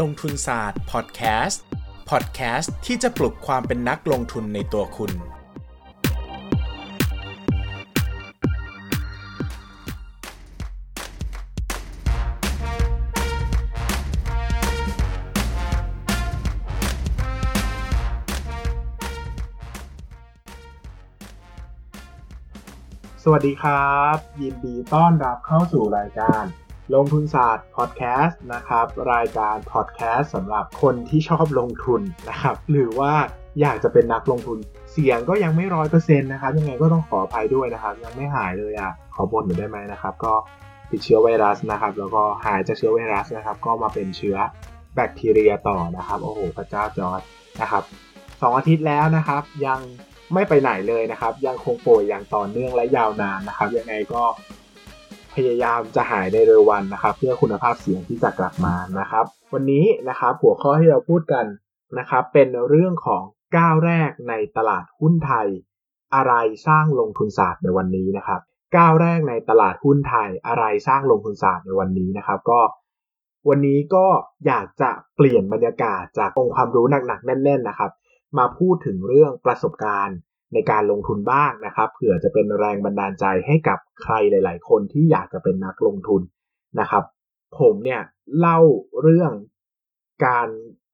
ลงทุนศาสตร์พอดแคสต์พอดแคสต์ที่จะปลุกความเป็นนักลงทุนในตัวคุณ สวัสดีครับ ยินดีต้อนรับเข้าสู่รายการ ลงทุนศาสตร์พอดแคสต์นะครับรายการพอดแคสต์สำหรับคนที่ชอบลงทุนนะครับหรือว่าอยากจะเป็นนักลงทุนเสียงก็ยังไม่ร้อยเปอร์เซ็นต์นะครับยังไงก็ต้องขออภัยด้วยนะครับ ยังไม่หายเลยอะขอบ่นหน่อยได้ไหมนะครับ ก็ติดเชื้อไวรัสนะครับ แล้วก็หายจากเชื้อไวรัสนะครับ ก็มาเป็นเชื้อแบคทีเรียต่อนะครับ โอ้โหพระเจ้าจอร์ดนะครับสองอาทิตย์แล้วนะครับ ยังไม่ไปไหนเลยนะครับ ยังคงป่วยอย่างต่อเนื่องและยาวนานนะครับ ยังไงก็ พยายามจะหายในเร็ววันนะครับ เพื่อคุณภาพเสียงที่จะกลับมานะครับ วันนี้นะครับหัวข้อที่เราพูดกันนะครับ เป็นเรื่องของก้าวแรกในตลาดหุ้นไทย อะไรสร้างลงทุนศาสตร์ในวันนี้นะครับ ก้าวแรกในตลาดหุ้นไทย อะไรสร้างลงทุนศาสตร์ในวันนี้นะครับ ก็ วันนี้ก็อยากจะเปลี่ยนบรรยากาศจากองค์ความรู้หนักๆแน่น ๆนะครับ มาพูดถึงเรื่องประสบการณ์ ในการลงทุนบ้างนะครับเผื่อจะเป็นแรงบันดาลใจให้กับใครหลาย ๆ คนที่อยากจะเป็นนักลงทุนนะครับ ผมเนี่ยเล่าเรื่องการ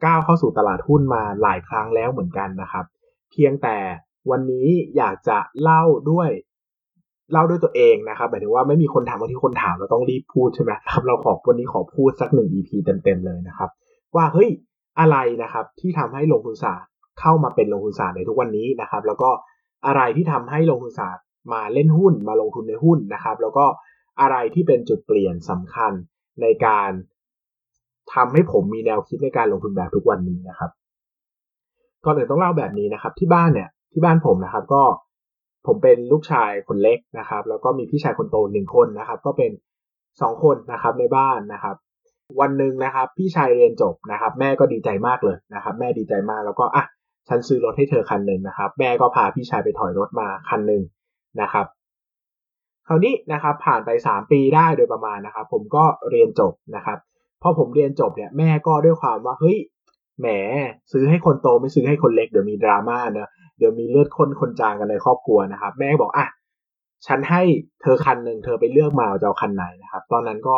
ก้าวเข้าสู่ตลาดหุ้นมาหลายครั้งแล้วเหมือนกันนะครับ เพียงแต่วันนี้อยากจะเล่าด้วยเล่าด้วยตัวเองนะครับหมายถึงว่าไม่มีคนถามบางทีคนถามเราต้องรีบพูดใช่ไหมครับเราขอวันนี้ขอพูดสักหนึ่ง EP เต็มๆเลยนะครับ ว่าเฮ้ยอะไรนะครับที่ทำให้ลงทุนศาสตร์เข้ามาเป็นลงทุนศาสตร์ในทุกวันนี้นะครับ แล้วก็ อะไรที่ทำให้ลงทุนศาสตร์มาเล่นหุ้นมาลงทุนในหุ้นนะครับ แล้วก็อะไรที่เป็นจุดเปลี่ยนสำคัญในการทำให้ผมมีแนวคิดในการลงทุนแบบทุกวันนี้นะครับก่อนอื่นต้องเล่าแบบนี้นะครับ ที่บ้านเนี่ยที่บ้านผมนะครับ ก็ผมเป็นลูกชายคนเล็กนะครับ แล้วก็มีพี่ชายคนโตหนึ่งคนนะครับ ก็เป็นสองคนนะครับในบ้านนะครับ วันหนึ่งนะครับ พี่ชายเรียนจบนะครับ แม่ก็ดีใจมากเลยนะครับ แม่ดีใจมากแล้วก็อะ ฉันซื้อรถให้เธอคันหนึ่งนะครับ แม่ก็พาพี่ชายไปถอยรถมาคันหนึ่งนะครับคราวนี้นะครับผ่านไป 3 ปีได้โดยประมาณนะครับ ผมก็เรียนจบนะครับพอผมเรียนจบเนี่ยแม่ก็ด้วยความว่าเฮ้ยแหมซื้อให้คนโตไม่ซื้อให้คนเล็กเดี๋ยวมีดราม่าเนะเดี๋ยวมีเลือดข้นคนจางกันในครอบครัวนะครับ แม่บอกอะฉันให้เธอคันหนึ่งเธอไปเลือกมาจะเอาคันไหนนะครับ ตอนนั้นก็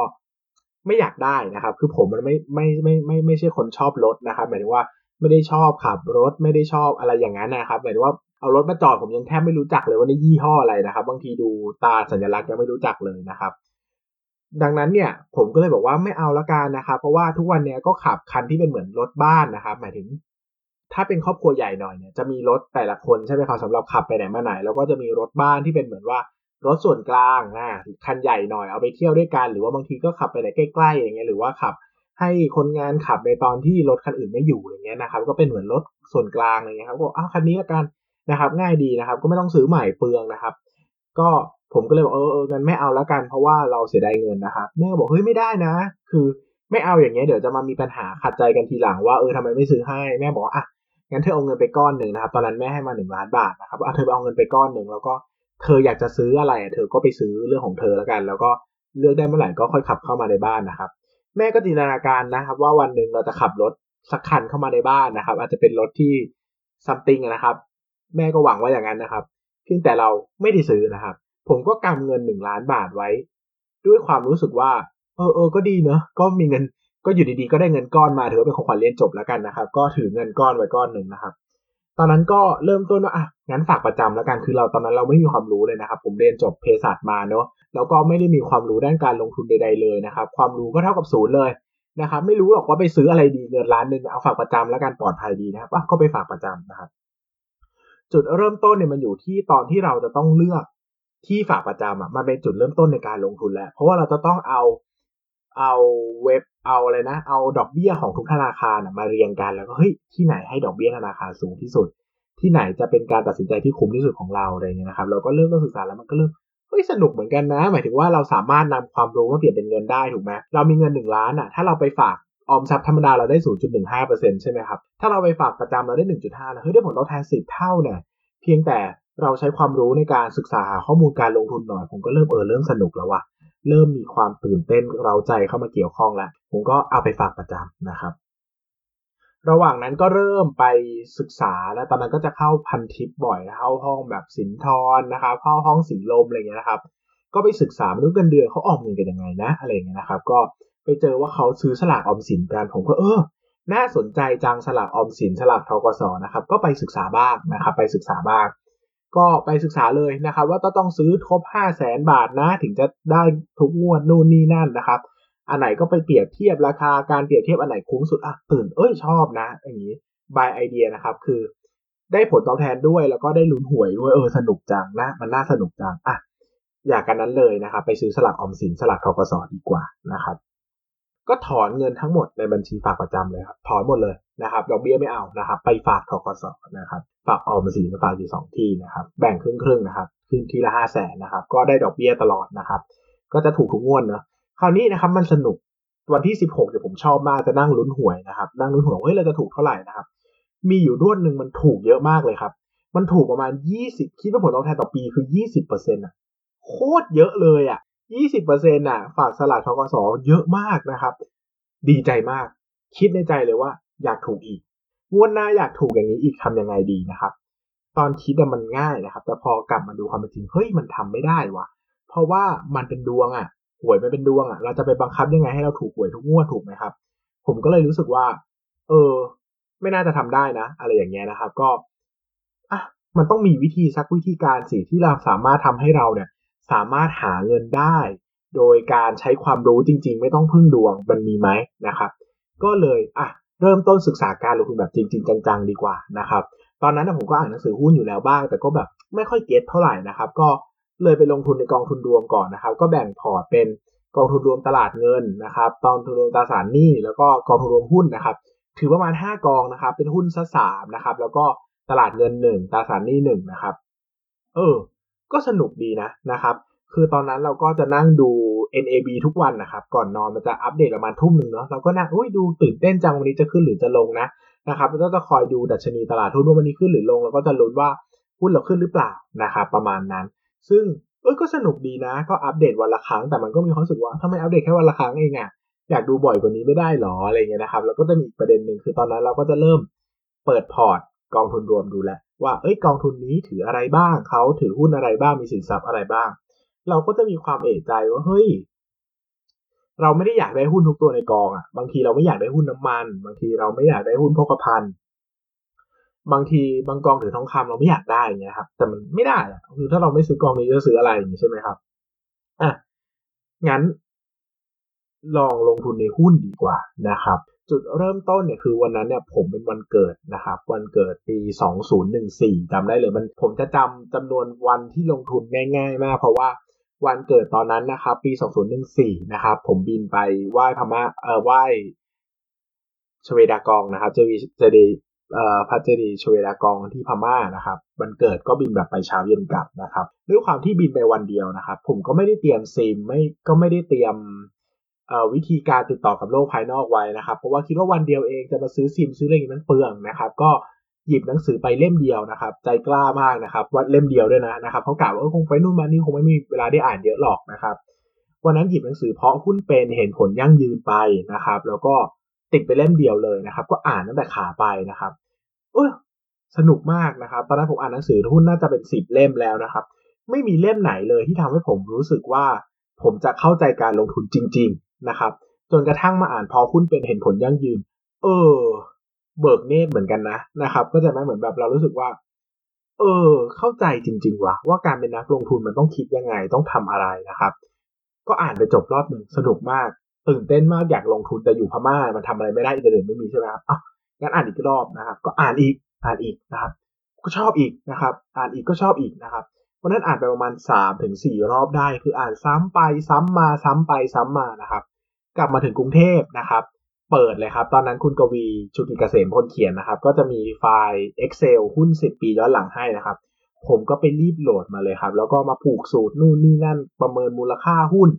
ไม่อยากได้นะครับ คือผมมันไม่ไม่ไม่ไม่ไม่ใช่คนชอบรถนะครับ หมายถึงว่า ไม่ได้ชอบขับรถไม่ได้ชอบอะไรอย่างนั้นนะครับหมายถึงว่าเอารถมาจอดผมยังแทบไม่รู้จักเลยว่านี่ยี่ห้ออะไรนะครับ บางทีดูตาสัญลักษณ์ยังไม่รู้จักเลยนะครับ ดังนั้นเนี่ยผมก็เลยบอกว่าไม่เอาละกันนะครับ เพราะว่าทุกวันเนี้ยก็ขับคันที่เป็นเหมือนรถบ้านนะครับ หมายถึง ถ้าเป็นครอบครัวใหญ่หน่อยเนี่ยจะมีรถแต่ละคนใช่ไหมครับสำหรับขับไปไหนมาไหน แล้วก็จะมีรถบ้านที่เป็นเหมือนว่ารถส่วนกลางนะคันใหญ่หน่อยเอาไปเที่ยวด้วยกัน หรือว่าบางทีก็ขับไปไหนใกล้ๆอย่างเงี้ยหรือว่าขับ ให้คนงานขับในตอนที่รถคันอื่นไม่อยู่อย่างเงี้ยนะครับ ก็เป็นเหมือนรถส่วนกลางอะไรเงี้ยครับก็อ้าวคันนี้ละกันนะครับ ง่ายดีนะครับ ก็ไม่ต้องซื้อใหม่เปลืองนะครับ ก็ผมก็เลยบอกเออเอองั้นไม่เอาละกัน เพราะว่าเราเสียดายเงินนะครับแม่ก็บอกเฮ้ยไม่ได้นะ คือไม่เอาอย่างเงี้ยเดี๋ยวจะมามีปัญหาขัดใจกันทีหลังว่าเออทำไมไม่ซื้อให้แม่บอกอะงั้นเธอเอาเงินไปก้อนหนึ่งนะครับ ตอนนั้นแม่ให้มาหนึ่งล้านบาทนะครับเอาเธอไปเอาเงินไปก้อนหนึ่งแล้วก็เธออยากจะซื้ออะไรเธอก็ไปซื้อเรื่องของเธอแล้วกัน แล้วก็เลือกได้เมื่อไหร่ก็ค่อยขับเข้ามาในบ้านนะครับ แม่ก็จินตนาการนะครับ ว่าวันหนึ่งเราจะขับรถสักคันเข้ามาในบ้านนะครับ อาจจะเป็นรถที่ซัมติงนะครับ แม่ก็หวังว่าอย่างนั้นนะครับเพียงแต่เราไม่ได้ซื้อนะครับ ผมก็กำเงินหนึ่งล้านบาทไว้ ด้วยความรู้สึกว่า เออเออก็ดีเนอะก็มีเงินก็อยู่ดีๆก็ได้เงินก้อนมาถือว่าเป็นของขวัญเรียนจบแล้วกันนะครับ ก็ถือเงินก้อนไว้ก้อนหนึ่งนะครับ ตอนนั้นก็เริ่มต้นว่าอะงั้นฝากประจำแล้วกันคือเราตอนนั้นเราไม่มีความรู้เลยนะครับ ผมเรียนจบเภสัชมาเนอะแล้วก็ไม่ได้มีความรู้ด้านการลงทุนใด ๆเลยนะครับ ความรู้ก็เท่ากับศูนย์เลยนะครับ ไม่รู้หรอกว่าไปซื้ออะไรดีเงินล้านหนึ่งเอาฝากประจำแล้วกันปลอดภัยดีนะครับก็ไปฝากประจำนะครับ จุดเริ่มต้นเนี่ยมันอยู่ที่ตอนที่เราจะต้องเลือกที่ฝากประจำอะมันเป็นจุดเริ่มต้นในการลงทุนแล้ว เพราะว่าเราจะต้องเอา เอาเว็บเอาอะไรนะ เอาดอกเบี้ยของทุกธนาคารมาเรียงกันแล้วก็เฮ้ยที่ไหนให้ดอกเบี้ยธนาคารสูงที่สุด ที่ไหนจะเป็นการตัดสินใจที่คุ้มที่สุดของเราอะไรเงี้ยนะครับ เราก็เริ่มต้นศึกษาแล้วมันก็เริ่มเฮ้ยสนุกเหมือนกันนะ หมายถึงว่าเราสามารถนำความรู้มาเปลี่ยนเป็นเงินได้ถูกไหมเรามีเงินหนึ่งล้านอะ ถ้าเราไปฝากออมทรัพย์ธรรมดาเราได้ 0.15%ใช่ไหมครับ ถ้าเราไปฝากประจำเราได้ 1.5แล้วเฮ้ยได้ผลตอบแทน10 เท่าเนี่ย เพียงแต่เราใช้ความรู้ในการศึกษาหาข้อมูลการลงทุนหน่อย ผมก็เริ่มเออเริ่มสนุกแล้วว่ะ เริ่มมีความตื่นเต้นเราใจเข้ามาเกี่ยวข้องแล้ว ผมก็เอาไปฝากประจำนะครับ ระหว่างนั้นก็เริ่มไปศึกษาแล้วตอนนั้นก็จะเข้าพันทิปบ่อยเข้าห้องแบบสินทรนะครับเข้าห้องสีลมอะไรเงี้ยนะครับ ก็ไปศึกษาไม่รู้เงินเดือนเขาออมเงินกันยังไงนะอะไรเงี้ยนะครับ ก็ไปเจอว่าเขาซื้อสลากออมสินกันผมก็เออน่าสนใจจังสลากออมสินสลากทกสนะครับ ก็ไปศึกษาบ้างนะครับ ไปศึกษาบ้าง ก็ไปศึกษาเลยนะครับ ว่าต้องซื้อครบ 5 0 0แสนบาทนะ ถึงจะได้ทุกงวดนู่นนี่นั่นนะครับ อันไหนก็ไปเปรียบเทียบราคาการเปรียบเทียบอันไหนคุ้มสุดอะตื่นเอ้ยชอบนะ อย่างนี้บายไอเดียนะครับ คือ ได้ผลตอบแทนด้วยแล้วก็ได้ลุ้นหวยด้วยเออสนุกจังนะ มันน่าสนุกจังอะอยากกันนั้นเลยนะครับ ไปซื้อสลากออมสินสลากทกสดีกว่านะครับ ก็ถอนเงินทั้งหมดในบัญชีฝากประจำเลยครับถอนหมดเลยนะครับดอกเบี้ยไม่เอานะครับ ไปฝากทกสนะครับฝากออมสินฝากอยู่สองที่นะครับ แบ่งครึ่งครึ่งนะครับครึ่งทีละห้าแสนนะครับ ก็ได้ดอกเบี้ยตลอดนะครับ ก็จะถูกทุกงวดเนาะคราวนี้นะครับมันสนุกวันที่สิบหกเดี๋ยวผมชอบมากจะนั่งลุ้นหวยนะครับนั่งลุ้นหวยเฮ้ยเราจะถูกเท่าไหร่นะครับ มีอยู่ด้วนหนึ่งมันถูกเยอะมากเลยครับ มันถูกประมาณยี่สิบคิดว่าผลตอบแทนต่อปีคือยี่สิบเปอร์เซ็นต์อะโคตรเยอะเลยอะ ยี่สิบเปอร์เซ็นต์อะ ฝากสลากทกสเยอะมากนะครับ ดีใจมาก คิดในใจเลยว่า อยากถูกอีกงวดหน้าอยากถูกอย่างนี้อีกทำยังไงดีนะครับ ตอนคิดมันง่ายนะครับ แต่พอกลับมาดูความเป็นจริงเฮ้ยมันทำไม่ได้วะเพราะว่ามันเป็นดวงอะหวยมันเป็นดวงอะ เราจะไปบังคับยังไงให้เราถูกหวยทุกงวดถูกไหมครับ ผมก็เลยรู้สึกว่า เออ ไม่น่าจะทำได้นะ อะไรอย่างเงี้ยนะครับ ก็อะมันต้องมีวิธีสักวิธีการสิที่เราสามารถทำให้เราเนี่ย สามารถหาเงินได้ โดยการใช้ความรู้จริง ๆ ไม่ต้องพึ่งดวงมันมีไหมนะครับ ก็เลยอะเริ่มต้นศึกษาการลงทุนแบบจริง ๆ จังๆ ดีกว่านะครับตอนนั้นผมก็อ่านหนังสือหุ้นอยู่แล้วบ้าง แต่ก็แบบไม่ค่อย get เท่าไหร่นะครับ ก็เลยไปลงทุนในกองทุนรวมก่อนนะครับ ก็แบ่งพอร์ตเป็นกองทุนรวมตลาดเงินนะครับกองทุนรวมตราสารหนี้แล้วก็กองทุนรวมหุ้นนะครับ ถือประมาณ 5 กองนะครับ เป็นหุ้นซะสามนะครับ แล้วก็ตลาดเงินหนึ่งตราสารหนี้หนึ่งนะครับ เออ ก็สนุกดีนะนะครับ คือตอนนั้นเราก็จะนั่งดู NAV ทุกวันนะครับ ก่อนนอนมันจะอัปเดตประมาณทุ่มหนึ่งเนาะเราก็นั่งอุ้ยดูตื่นเต้นจังวันนี้จะขึ้นหรือจะลงนะนะครับก็จะคอยดูดัชนีตลาดหุ้นว่าวันนี้ขึ้นหรือลง แล้วก็จะลุ้นว่าหุ้นเราขึ้นหรือเปล่านะครับประมาณนั้น ซึ่งเออก็สนุกดีนะ ก็อัปเดตวันละครั้งแต่มันก็มีความรู้สึกว่าทำไมอัปเดตแค่วันละครั้งเองอะอยากดูบ่อยกว่านี้ไม่ได้หรออะไรเงี้ยนะครับ แล้วก็จะมีประเด็นหนึ่งคือตอนนั้นเราก็จะเริ่มเปิดพอร์ต กองทุนรวมดูแลว่าเอ้ยกองทุนนี้ถืออะไรบ้างเขาถือหุ้นอะไรบ้างมีสินทรัพย์อะไรบ้าง เราก็จะมีความเอะใจว่าเฮ้ยเราไม่ได้อยากได้หุ้นทุกตัวในกองอะ บางทีเราไม่อยากได้หุ้นน้ำมัน บางทีเราไม่อยากได้หุ้นพกพันบางทีบางกองถือทองคำเราไม่อยากได้เงี้ยครับ แต่มันไม่ได้คือถ้าเราไม่ซื้อกองนี้จะซื้ออะไรอย่างนี้ใช่ไหมครับอะงั้น ลองลงทุนในหุ้นดีกว่านะครับ จุดเริ่มต้นเนี่ยคือวันนั้นเนี่ยผมเป็นวันเกิดนะครับ วันเกิดปี 2014จำได้เลยมันผมจะจำจำนวนวันที่ลงทุนง่ายๆมาก เพราะว่าวันเกิดตอนนั้นนะครับ ปี 2014นะครับ ผมบินไปไหว้พม่าเอ่อไหว้ชเวดากองนะครับเจวีเจดีเอ่อพระเจดีย์ชเวดากองที่พม่านะครับวันเกิดก็บินแบบไปเช้าเย็นกลับนะครับด้วยความที่บินไปวันเดียวนะครับ ผมก็ไม่ได้เตรียมซิมไม่ก็ไม่ได้เตรียม วิธีการติดต่อกับโลกภายนอกไว้นะครับ เพราะว่าคิดว่าวันเดียวเองจะมาซื้อซิมซื้ออะไรอย่างนี้มันเปลืองนะครับ ก็หยิบหนังสือไปเล่มเดียวนะครับ ใจกล้ามากนะครับวัดเล่มเดียวด้วยนะนะครับเขากล่าวว่าคงไปนู่นมานี่คงไม่มีเวลาได้อ่านเยอะหรอกนะครับวันนั้นหยิบหนังสือเพาะหุ้นเป็นเห็นผลยั่งยืนไปนะครับ แล้วก็ติดไปเล่มเดียวเลยนะครับ ก็อ่านตั้งแต่ขาไปนะครับเออสนุกมากนะครับตอนนั้นผมอ่านหนังสือหุ้นน่าจะเป็นสิบเล่มแล้วนะครับ ไม่มีเล่มไหนเลยที่ทำให้ผมรู้สึกว่าผมจะเข้าใจการลงทุนจริงๆ นะครับ จนกระทั่งมาอ่านพอหุ้นเป็นเห็นผลยั่งยืน เออ เบิกเนตรเหมือนกันนะนะครับก็จะไม่เหมือนแบบเรารู้สึกว่า เออ เข้าใจจริง ๆว่ะว่าการเป็นนักลงทุนมันต้องคิดยังไงต้องทำอะไรนะครับ ก็อ่านไปจบรอบหนึ่งสนุกมาก ตื่นเต้นมากอยากลงทุนแต่อยู่พม่ามันทำอะไรไม่ได้อินเทอร์เน็ตไม่มีใช่ไหมครับอ้าวงั้นอ่านอีกรอบนะครับ ก็อ่านอีกอ่านอีกนะครับ ก็ชอบอีกนะครับ อ่านอีกก็ชอบอีกนะครับเพราะนั้นอ่านไปประมาณสามถึงสี่รอบได้ คืออ่านซ้ำไปซ้ำมาซ้ำไปซ้ำมานะครับ กลับมาถึงกรุงเทพนะครับ เปิดเลยครับ ตอนนั้นคุณกวีชูกิจเกษมคนเขียนนะครับ ก็จะมีไฟล์ Excel หุ้น 10 ปีย้อนหลังให้นะครับ ผมก็ไปรีบโหลดมาเลยครับ แล้วก็มาผูกสูตรนู่นนี่นั่นประเมินมูลค่าหุ้น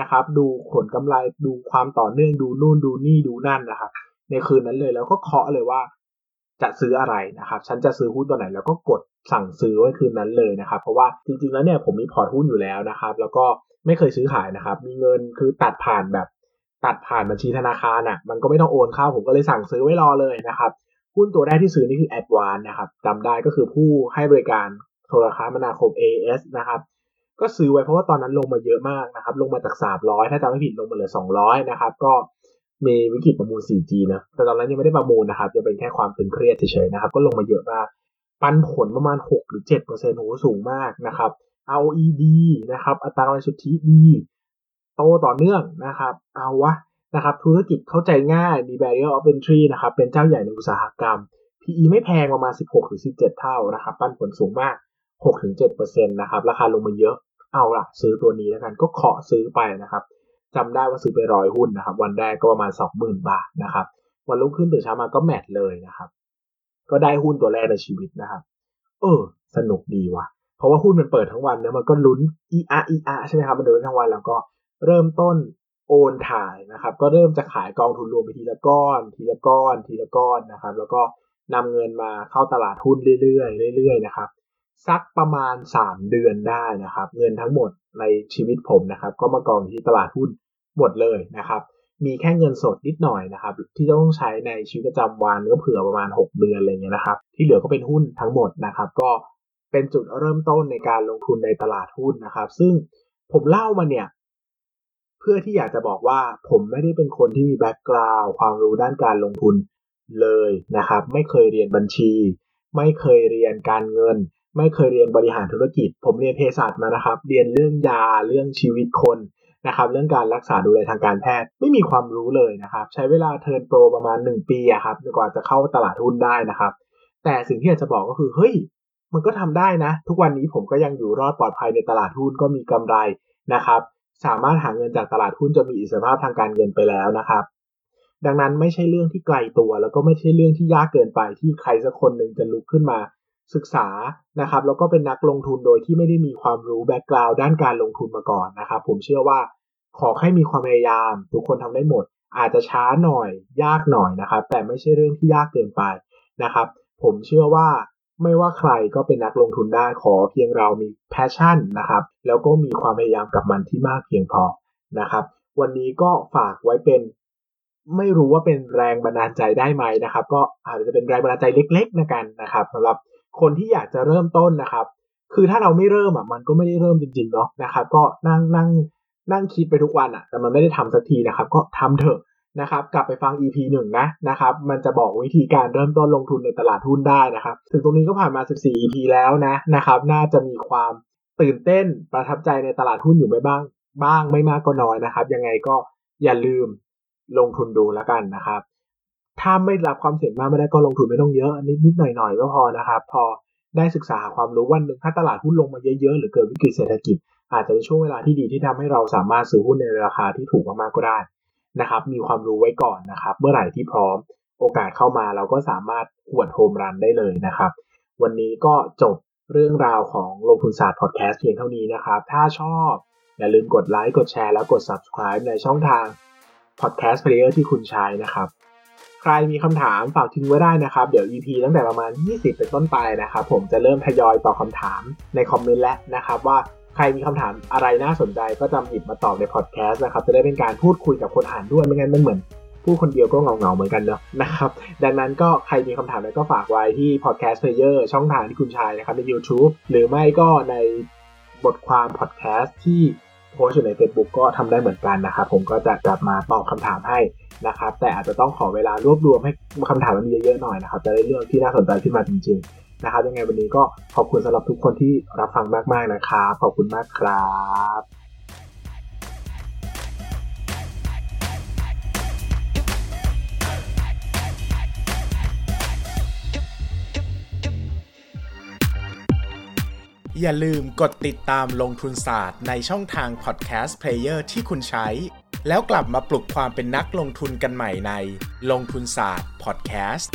นะครับ ดูผลกำไรดูความต่อเนื่องดูนู่นดูนี่ดูนั่นนะครับ ในคืนนั้นเลยแล้วก็เคาะเลยว่าจะซื้ออะไรนะครับ ฉันจะซื้อหุ้นตัวไหน แล้วก็กดสั่งซื้อไว้คืนนั้นเลยนะครับ เพราะว่าจริงๆแล้วเนี่ยผมมีพอร์ตหุ้นอยู่แล้วนะครับ แล้วก็ไม่เคยซื้อขายนะครับ มีเงินคือตัดผ่านแบบ ตัดผ่านบัญชีธนาคารอะมันก็ไม่ต้องโอนเข้าผมก็เลยสั่งซื้อไว้รอเลยนะครับหุ้นตัวแรกที่ซื้อนี่คือ a d v a n c e นะครับจำได้ก็คือผู้ให้บริการโทรคมนาคม AS นะครับก็ซื้อไว้เพราะว่าตอนนั้นลงมาเยอะมากนะครับลงมาจาก 300 ถ้าจำไม่ผิดลงมาเหลือ 200 นะครับก็มีวิกฤตประมูล 4G นะแต่ตอนนั้นยังไม่ได้ประมูลนะครับจะเป็นแค่ความตึงเครียดเฉยๆนะครับก็ลงมาเยอะมาก ปันผลประมาณ 6 หรือ7%โหสูงมากนะครับ ROE ดีนะครับอัตรากำไรสุทธิดี โตต่อเนื่องนะครับ เอาวะนะครับ ธุรกิจเข้าใจง่ายมี barrier of entry นะครับ เป็นเจ้าใหญ่ในอุตสาหกรรม PE ไม่แพงประมาณ 16หรือ17 เท่านะครับปันผลสูงมาก6-7%นะครับราคาลงมาเยอะเอาล่ะซื้อตัวนี้แล้วกันก็ขอซื้อไปนะครับจำได้ว่าซื้อไปร้อยหุ้นนะครับ วันแรกก็ประมาณ 20,000 บาทนะครับ วันรุ่งขึ้นตื่นเช้ามาก็แมทเลยนะครับ ก็ได้หุ้นตัวแรกในชีวิตนะครับ เออ สนุกดีว่ะ เพราะว่าหุ้นมันเปิดทั้งวันเนี่ยมันก็ลุ้นอีอาอีอาใช่ไหมครับ มันเดินทั้งวันแล้วก็ เริ่มต้นโอนถ่ายนะครับ ก็เริ่มจะขายกองทุนรวมไปทีละก้อน ทีละก้อน ทีละก้อนนะครับ แล้วก็นำเงินมาเข้าตลาดหุ้นเรื่อยๆเรื่อยๆนะครับสักประมาณ 3 เดือนได้นะครับ เงินทั้งหมดในชีวิตผมนะครับ ก็มากองที่ตลาดหุ้นหมดเลยนะครับ มีแค่เงินสดนิดหน่อยนะครับ ที่ต้องใช้ในชีวิตประจำวันก็เผื่อประมาณ 6 เดือนอะไรเงี้ยนะครับ ที่เหลือก็เป็นหุ้นทั้งหมดนะครับ ก็เป็นจุดเริ่มต้นในการลงทุนในตลาดหุ้นนะครับ ซึ่งผมเล่ามาเนี่ย เพื่อที่อยากจะบอกว่าผมไม่ได้เป็นคนที่มีแบ็กกราวด์ความรู้ด้านการลงทุนเลยนะครับ ไม่เคยเรียนบัญชี ไม่เคยเรียนการเงิน ไม่เคยเรียนบริหารธุรกิจ ผมเรียนเภสัชมานะครับ เรียนเรื่องยาเรื่องชีวิตคนนะครับ เรื่องการรักษาดูแลทางการแพทย์ไม่มีความรู้เลยนะครับ ใช้เวลาเทิร์นโปรประมาณ 1 ปีอะครับกว่าจะเข้าตลาดหุ้นได้นะครับ แต่สิ่งที่อยากจะบอกก็คือเฮ้ยมันก็ทำได้นะ ทุกวันนี้ผมก็ยังอยู่รอดปลอดภัยในตลาดหุ้นก็มีกำไรนะครับ สามารถหาเงินจากตลาดหุ้นจะมีอิสรภาพทางการเงินไปแล้วนะครับ ดังนั้นไม่ใช่เรื่องที่ไกลตัว แล้วก็ไม่ใช่เรื่องที่ยากเกินไปที่ใครสักคนหนึ่งจะลุกขึ้นมาศึกษานะครับแล้วก็เป็นนักลงทุนโดยที่ไม่ได้มีความรู้แบ็กกราวด์ด้านการลงทุนมาก่อนนะครับ ผมเชื่อว่าขอให้มีความพยายาม ทุกคนทำได้หมด อาจจะช้าหน่อย ยากหน่อยนะครับ แต่ไม่ใช่เรื่องที่ยากเกินไปนะครับ ผมเชื่อว่า ไม่ว่าใครก็เป็นนักลงทุนได้ขอเพียงเรามีแพชชั่นนะครับ แล้วก็มีความพยายามกับมันที่มากเพียงพอนะครับ วันนี้ก็ฝากไว้เป็น ไม่รู้ว่าเป็นแรงบันดาลใจได้ไหมนะครับ ก็อาจจะเป็นแรงบันดาลใจเล็กๆนะกันนะครับสำหรับคนที่อยากจะเริ่มต้นนะครับ คือถ้าเราไม่เริ่มอะมันก็ไม่ได้เริ่มจริงๆเนาะนะครับ ก็นั่งนั่งนั่งคิดไปทุกวันอะ แต่มันไม่ได้ทำสักทีนะครับ ก็ทำเถอะ นะครับกลับไปฟัง EP หนึ่งนะนะครับมันจะบอกวิธีการเริ่มต้นลงทุนในตลาดหุ้นได้นะครับ ถึงตรงนี้ก็ผ่านมา 14 EP แล้วนะนะครับ น่าจะมีความตื่นเต้นประทับใจในตลาดหุ้นอยู่ไม่บ้าง บ้างไม่มากก็น้อยนะครับ ยังไงก็อย่าลืมลงทุนดูแล้วกันนะครับ ถ้าไม่รับความเสี่ยงมากไม่ได้ก็ลงทุนไม่ต้องเยอะนิดนิดหน่อยหน่อยก็พอนะครับ พอได้ศึกษาความรู้วันหนึ่งถ้าตลาดหุ้นลงมาเยอะๆหรือเกิดวิกฤตเศรษฐกิจ อาจจะเป็นช่วงเวลาที่ดีที่ทำให้เราสามารถซื้อหุ้นในราคาที่ถูกมากๆก็ได้ นะครับมีความรู้ไว้ก่อนนะครับ เมื่อไหร่ที่พร้อมโอกาสเข้ามาเราก็สามารถหวดโฮมรันได้เลยนะครับ วันนี้ก็จบเรื่องราวของลงทุนศาสตร์พอดแคสต์เพียงเท่านี้นะครับ ถ้าชอบอย่าลืมกดไลค์กดแชร์แล้วกด subscribe ในช่องทาง podcast player ที่คุณใช้นะครับ ใครมีคำถามฝากทิ้งไว้ได้นะครับ เดี๋ยว EP ตั้งแต่ประมาณ 20 เป็นต้นไปนะครับ ผมจะเริ่มทยอยตอบคำถามในคอมเมนต์แล้วนะครับว่า ใครมีคำถามอะไรน่าสนใจก็จะหยิบมาตอบในพอดแคสต์นะครับ จะได้เป็นการพูดคุยกับคนอ่านด้วยไม่งั้นมันเหมือนพูดคนเดียวก็เหงาเหงาเหมือนกันเนาะนะครับ ดังนั้นก็ใครมีคำถามอะไรก็ฝากไว้ที่ podcast player ช่องทางที่คุณใช้นะครับใน YouTube หรือไม่ก็ในบทความพอดแคสต์ที่โพสต์อยู่ใน Facebook ก็ทำได้เหมือนกันนะครับ ผมก็จะกลับมาตอบคำถามให้นะครับ แต่อาจจะต้องขอเวลารวบรวมให้คำถามมันมีเยอะๆหน่อยนะครับ จะได้เรื่องที่น่าสนใจขึ้นมาจริงๆ นะครับยังไงวันนี้ก็ขอบคุณสำหรับทุกคนที่รับฟังมากๆนะครับขอบคุณมากครับอย่าลืมกดติดตามลงทุนศาสตร์ในช่องทางพอดแคสต์เพลเยอร์ที่คุณใช้ แล้วกลับมาปลุกความเป็นนักลงทุนกันใหม่ในลงทุนศาสตร์พอดแคสต์